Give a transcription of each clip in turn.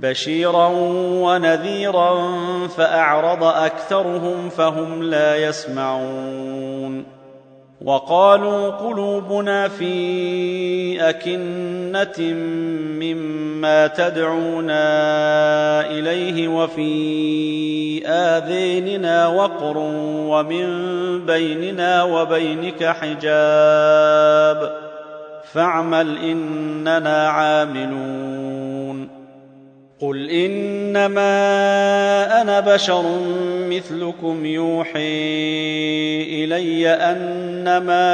بشيرا ونذيرا فأعرض أكثرهم فهم لا يسمعون وقالوا قلوبنا في أكنة مما تدعونا إليه وفي آذيننا وقر ومن بيننا وبينك حجاب فاعمل إننا عاملون قل انما أنا بشر مثلكم يوحي الي انما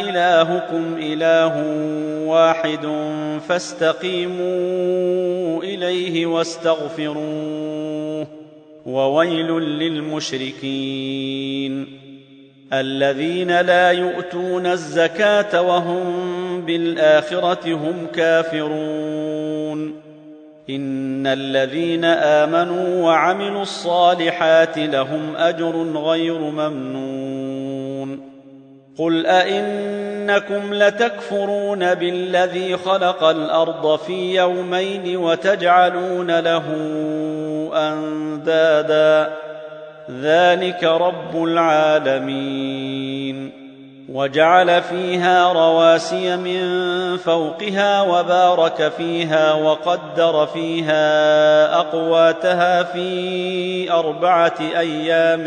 الهكم اله واحد فاستقيموا اليه واستغفروه وويل للمشركين. الذين لا يؤتون الزكاه وهم بالاخره هم كافرون. إن الذين آمنوا وعملوا الصالحات لهم أجر غير ممنون. قل أئنكم لتكفرون بالذي خلق الأرض في يومين وتجعلون له أندادا. ذلك رب العالمين. وجعل فيها رواسي من فوقها وبارك فيها وقدر فيها أقواتها في أربعة أيام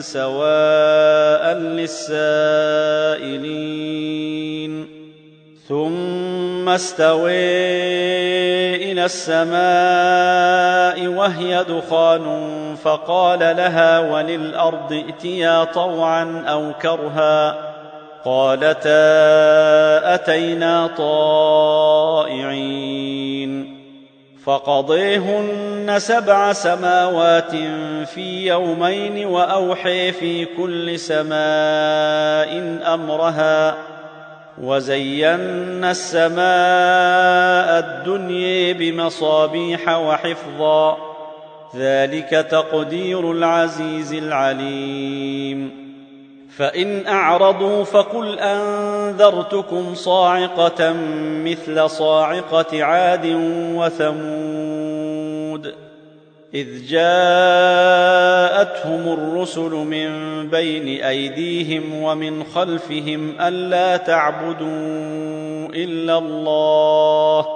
سواء للسائلين. ثم استوي إلى السماء وهي دخان فقال لها وللأرض ائتيا طوعا أو كرها. قالتا أتينا طائعين فقضيهن سبع سماوات في يومين وأوحي في كل سماء أمرها وزينا السماء الدنيا بمصابيح وحفظا. ذلك تقدير العزيز العليم. فإن أعرضوا فقل أنذرتكم صاعقة مثل صاعقة عاد وثمود إذ جاءتهم الرسل من بين أيديهم ومن خلفهم ألا تعبدوا إلا الله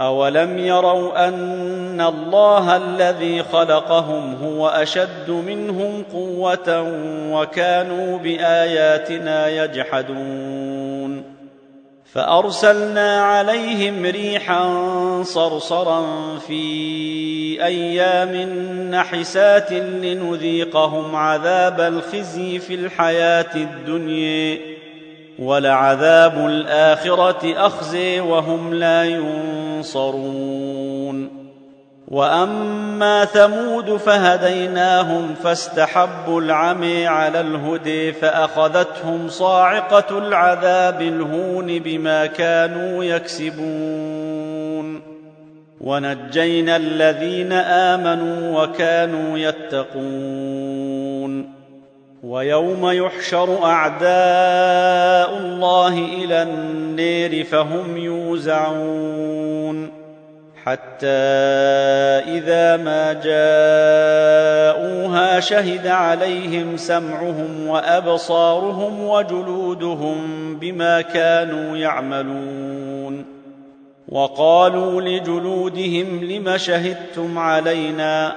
اولم يروا ان الله الذي خلقهم هو اشد منهم قوه وكانوا باياتنا يجحدون فارسلنا عليهم ريحا صرصرا في أيام نحسات لنذيقهم عذاب الخزي في الحياة الدنيا ولعذاب الآخرة أخزي وهم لا ينصرون. وأما ثمود فهديناهم فاستحبوا العمي على الهدي فأخذتهم صاعقة العذاب الهون بما كانوا يكسبون. ونجينا الذين آمنوا وكانوا يتقون. ويوم يحشر أعداء الله إلى النير فهم يوزعون حتى إذا ما جاءوها شهد عليهم سمعهم وأبصارهم وجلودهم بما كانوا يعملون وقالوا لجلودهم لم شهدتم علينا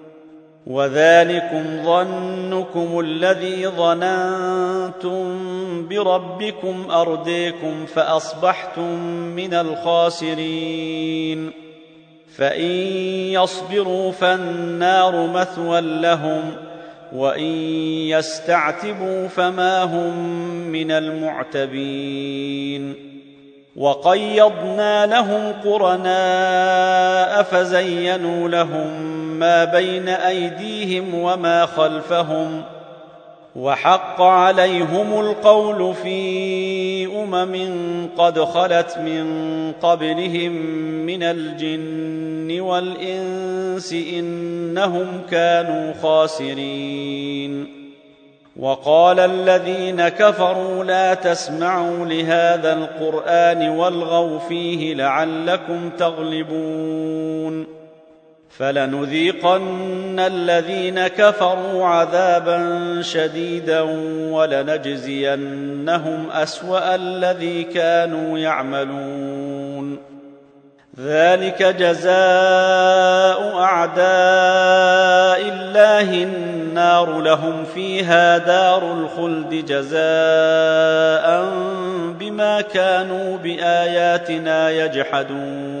وذلكم ظنكم الذي ظننتم بربكم أرديكم فأصبحتم من الخاسرين. فإن يصبروا فالنار مثوى لهم وإن يستعتبوا فما هم من المعتبين. وقيضنا لهم قرناء فزينوا لهم ما بين أيديهم وما خلفهم وحق عليهم القول في أمم قد خلت من قبلهم من الجن والإنس إنهم كانوا خاسرين. وقال الذين كفروا لا تسمعوا لهذا القرآن والغوا فيه لعلكم تغلبون. فلنذيقن الذين كفروا عذابا شديدا ولنجزينهم أسوأ الذي كانوا يعملون. ذلك جزاء أعداء الله النار لهم فيها دار الخلد جزاء بما كانوا بآياتنا يجحدون.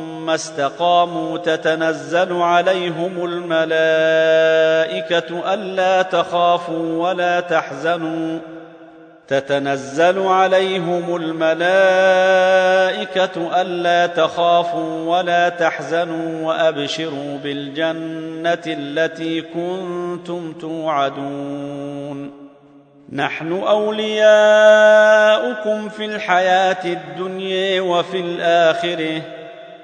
استقاموا تتنزل عليهم الملائكة ألا تخافوا ولا تحزنوا. تتنزل عليهم الملائكة ألا تخافوا ولا تحزنوا وأبشروا بالجنة التي كنتم توعدون. نحن أولياؤكم في الحياة الدنيا وفي الآخرة.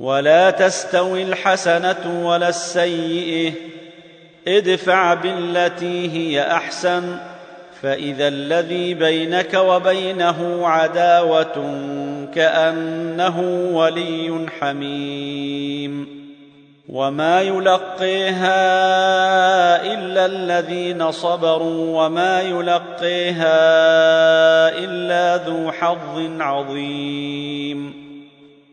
ولا تستوي الحسنة ولا السيئة. ادفع بالتي هي أحسن فإذا الذي بينك وبينه عداوة كأنه ولي حميم. وما يلقيها إلا الذين صبروا وما يلقيها إلا ذو حظ عظيم.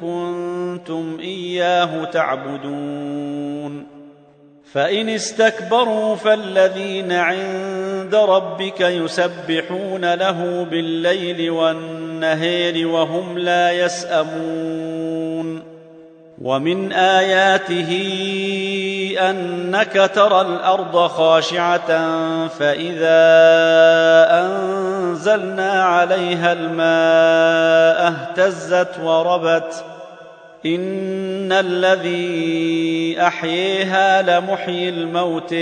كنتم إياه تعبدون فإن استكبروا فالذين عند ربك يسبحون له بالليل والنهير وهم لا يسأمون ومن آياته أنك ترى الأرض خاشعة فإذا أنزلنا عليها الماء اهتزت وربت إن الذي أحييها لمحيي الموت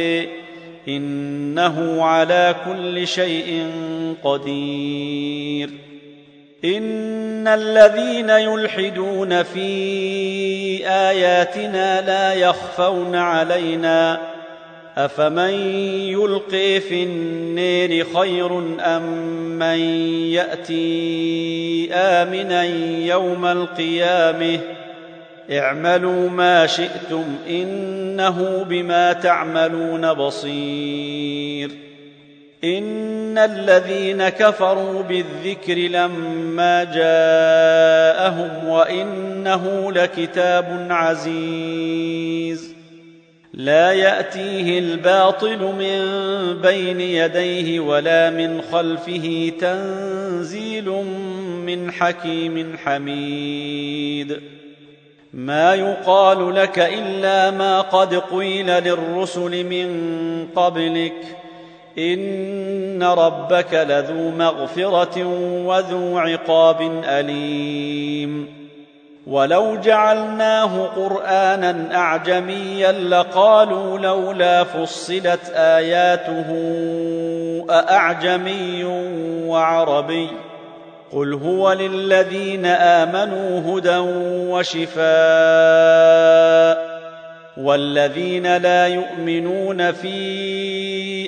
إنه على كل شيء قدير إن الذين يلحدون في آياتنا لا يخفون علينا أفمن يلقي في النير خير أم من يأتي آمنا يوم القيامة اعملوا ما شئتم إنه بما تعملون بصير إن الذين كفروا بالذكر لما جاءهم وإنه لكتاب عزيز. لا يأتيه الباطل من بين يديه ولا من خلفه تنزيل من حكيم حميد. ما يقال لك إلا ما قد قيل للرسل من قبلك. ان ربك لذو مغفره وذو عقاب اليم ولو جعلناه قرانا اعجميا لقالوا لولا فصلت اياته ااعجمي وعربي قل هو للذين امنوا هدى وشفاء والذين لا يؤمنون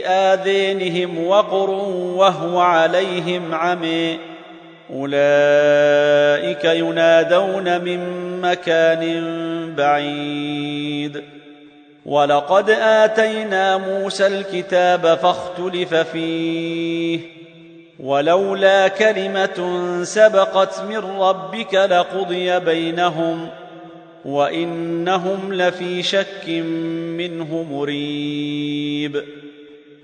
في آذينهم وقر وهو عليهم عمي. أولئك ينادون من مكان بعيد. ولقد آتينا موسى الكتاب فاختلف فيه. ولولا كلمة سبقت من ربك لقضي بينهم. وإنهم لفي شك منه مريب.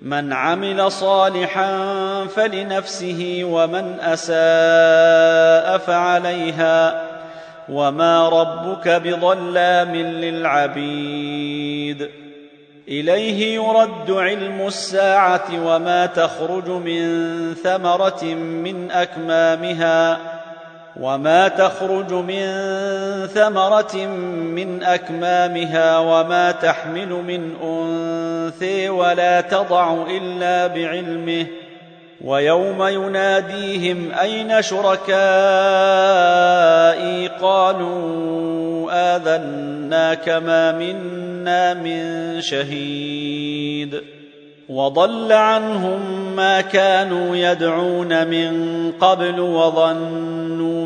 من عمل صالحا فلنفسه ومن أساء فعليها وما ربك بظلام للعبيد. إليه يرد علم الساعة وما تخرج من ثمرة من أكمامها. وما تخرج من ثمره من اكمامها وما تحمل من انثي ولا تضع الا بعلمه ويوم يناديهم اين شركائي قالوا اذناك ما منا من شهيد وضل عنهم ما كانوا يدعون من قبل وظنوا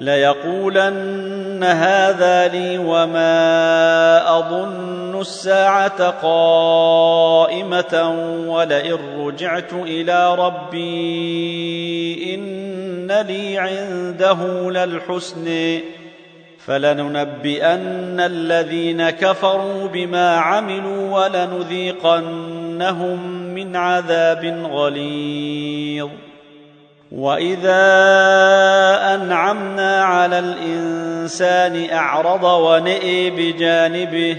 ليقولن هذا لي وما أظن الساعة قائمة ولئن رجعت إلى ربي إن لي عنده للحسن. فلننبئن الذين كفروا بما عملوا ولنذيقنهم من عذاب غليظ. واذا انعمنا على الانسان اعرض ونئي بجانبه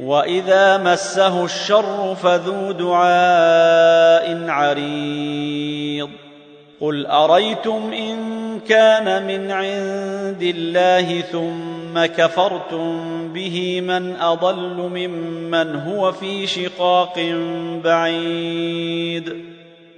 واذا مسه الشر فذو دعاء عريض قل اريتم ان كان من عند الله ثم كفرتم به من اضل ممن هو في شقاق بعيد